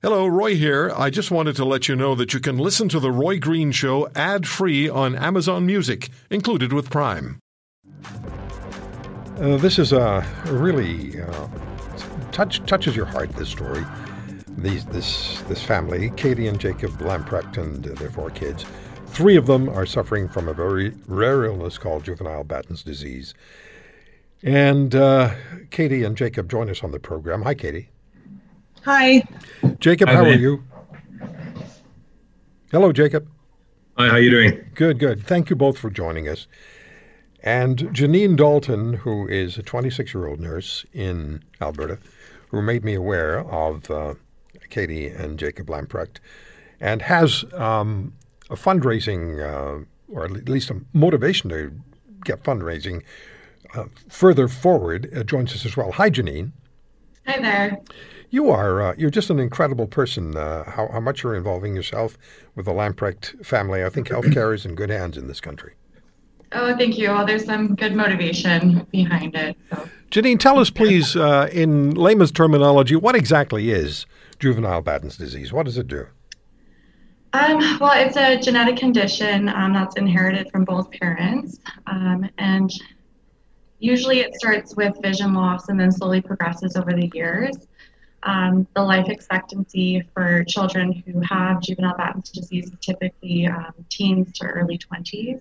Hello, Roy here. I just wanted to let you know that you can listen to The Roy Green Show ad free on Amazon Music, included with Prime. Uh, this is a really uh, touch, touches your heart, this story. These, this, this family, Katie and Jacob Lamprecht and their four kids, three of them are suffering from a very rare illness called juvenile Batten's disease. And uh, Katie and Jacob join us on the program. Hi, Katie. Hi. Jacob, Hi, how are you? Hello, Jacob. Hi, how you doing? Good, good. Thank you both for joining us. And Janine Dalton, who is a 26 year old nurse in Alberta, who made me aware of uh, Katie and Jacob Lamprecht and has um, a fundraising, uh, or at least a motivation to get fundraising uh, further forward, uh, joins us as well. Hi, Janine. Hi there. You are uh, you're just an incredible person. Uh, how, how much you're involving yourself with the Lamprecht family. I think healthcare is in good hands in this country. Oh, thank you. Well, there's some good motivation behind it. So, Janine, tell us, please, uh, in layman's terminology, what exactly is juvenile Batten's disease? What does it do? um, well, it's a genetic condition um, that's inherited from both parents, um, and usually it starts with vision loss and then slowly progresses over the years. Um, the life expectancy for children who have juvenile Batten's disease is typically um, teens to early 20s.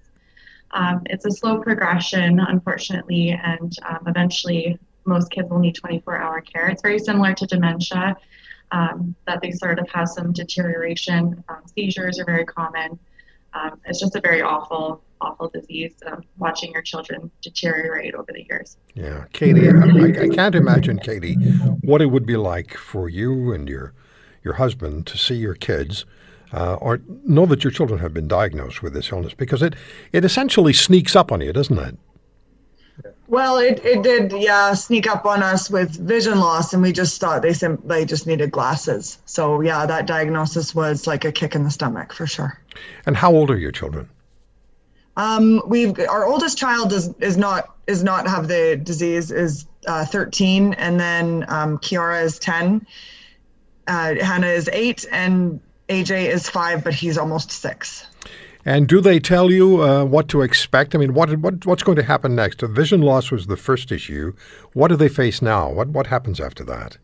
Um, it's a slow progression, unfortunately, and um, eventually most kids will need 24 hour care. It's very similar to dementia, um, that they sort of have some deterioration. Um, seizures are very common. It's just a very awful, awful disease, um, watching your children deteriorate over the years. Yeah, Katie, I, I can't imagine, Katie, what it would be like for you and your your husband to see your kids. Uh, or know that your children have been diagnosed with this illness because it, it essentially sneaks up on you, doesn't it? Well, it, it did, yeah, sneak up on us with vision loss, and we just thought they sim- they just needed glasses. So yeah, that diagnosis was like a kick in the stomach for sure. And how old are your children? Um, we've our oldest child is is not is not have the disease is uh, 13, and then um, Kiara is 10, uh, Hannah is eight, and AJ is five, but he's almost six. And do they tell you uh, what to expect? I mean, what, what what's going to happen next? Vision loss was the first issue. What do they face now? What what happens after that?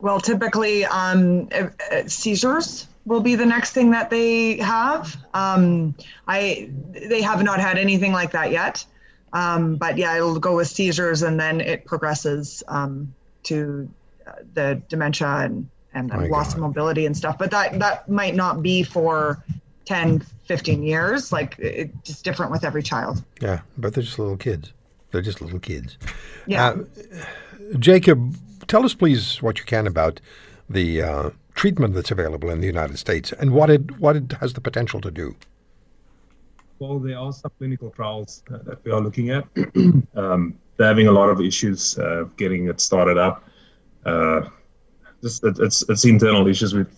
Well, typically, um, uh, seizures will be the next thing that they have. Um, I they have not had anything like that yet, um, but yeah, it'll go with seizures, and then it progresses um, to uh, the dementia and and loss of mobility and stuff. But that that might not be for 10, 15 years. Like it's just different with every child. Yeah, but they're just little kids. They're just little kids. Yeah. Uh, Jacob, tell us please what you can about the uh, treatment that's available in the United States and what it what it has the potential to do. Well, there are some clinical trials uh, that we are looking at. um, they're having a lot of issues uh, getting it started up. Uh, just it, it's it's internal issues with,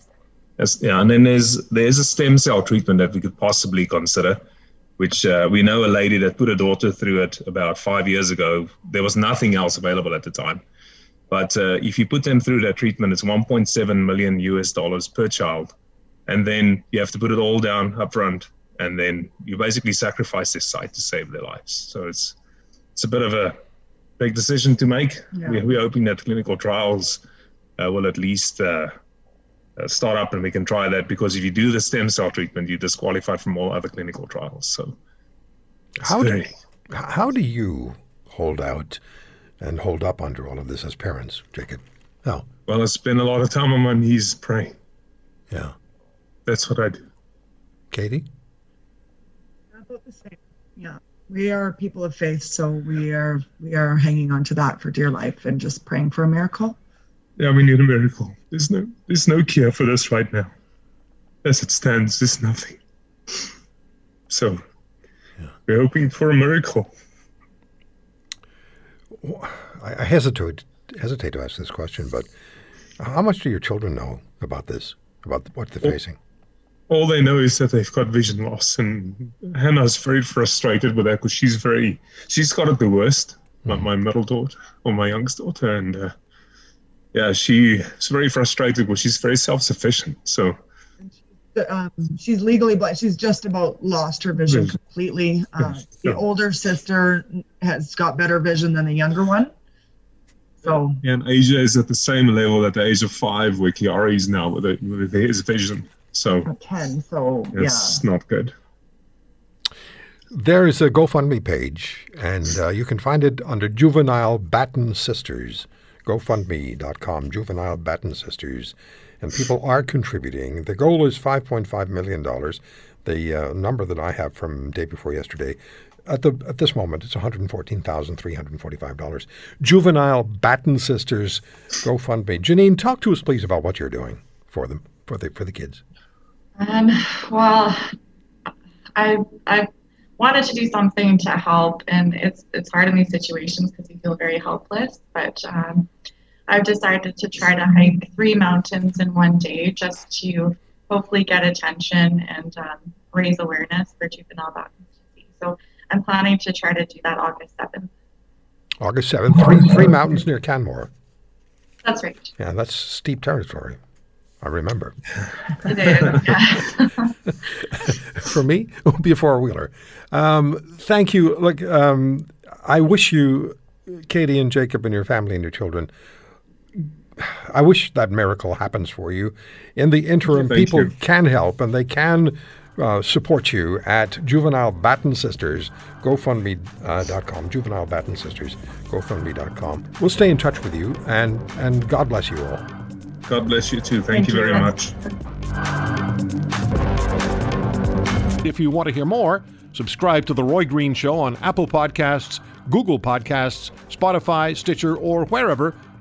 yeah. And then there's there's a stem cell treatment that we could possibly consider, which uh, we know a lady that put her daughter through it about five years ago. There was nothing else available at the time. But uh, if you put them through that treatment, it's 1.7 million US dollars per child, and then you have to put it all down up front, and then you basically sacrifice this sight to save their lives. So it's it's a bit of a big decision to make. Yeah. We, we're hoping that clinical trials uh, will at least uh, uh, start up, and we can try that because if you do the stem cell treatment, you're disqualified from all other clinical trials. So it's How do, how do you hold out and hold up under all of this as parents, Jacob? Oh, well, I spend a lot of time on my knees praying. yeah. That's what I do. Katie? About the same. Yeah. We are people of faith, so we are we are hanging on to that for dear life and just praying for a miracle. Yeah, we need a miracle. There's no there's no cure for this right now. As it stands, there's nothing. So yeah. we're hoping for a miracle. I, I hesitate hesitate to ask this question, but how much do your children know about this, about what they're facing? All they know is that they've got vision loss, and Hannah's very frustrated with that because she's very she's got it the worst. My, my middle daughter or my youngest daughter, and uh, yeah, she's very frustrated, but she's very self-sufficient. So um, she's legally blind. She's just about lost her vision Yes. completely. Uh, Yes. the Yeah. older sister has got better vision than the younger one. So and AJ is at the same level at the age of five where Kiara is now with, it, with his vision. So ten. So it's not good. There's a GoFundMe page, and uh, you can find it under Juvenile Batten Sisters. GoFundMe.com, Juvenile Batten Sisters. And people are contributing. The goal is $5.5 million. The uh, number that I have from day before yesterday, at, the, at this moment, it's $114,345. Juvenile Batten Sisters, GoFundMe. Janine, talk to us, please, about what you're doing for them, for the, for the kids. Um, well, I I wanted to do something to help, and it's it's hard in these situations because you feel very helpless. But um, I've decided to try to hike three mountains in one day, just to hopefully get attention and um, raise awareness for juvenile Batten disease. So I'm planning to try to do that August seventh. August 7th, three, three mountains near Canmore. That's right. Yeah, that's steep territory. I remember. It is. yeah. For me, it would be a four wheeler. Um, thank you. Look, um, I wish you, Katie and Jacob, and your family and your children. I wish that miracle happens for you. In the interim, Thank people you. can help and they can uh, support you at Juvenile Batten Sisters, GoFundMe.com, Juvenile Batten Sisters, GoFundMe.com. We'll stay in touch with you and, and God bless you all. God bless you too. Thank Thank, you you. very much. If you want to hear more, subscribe to The Roy Green Show on Apple Podcasts, Google Podcasts, Spotify, Stitcher, or wherever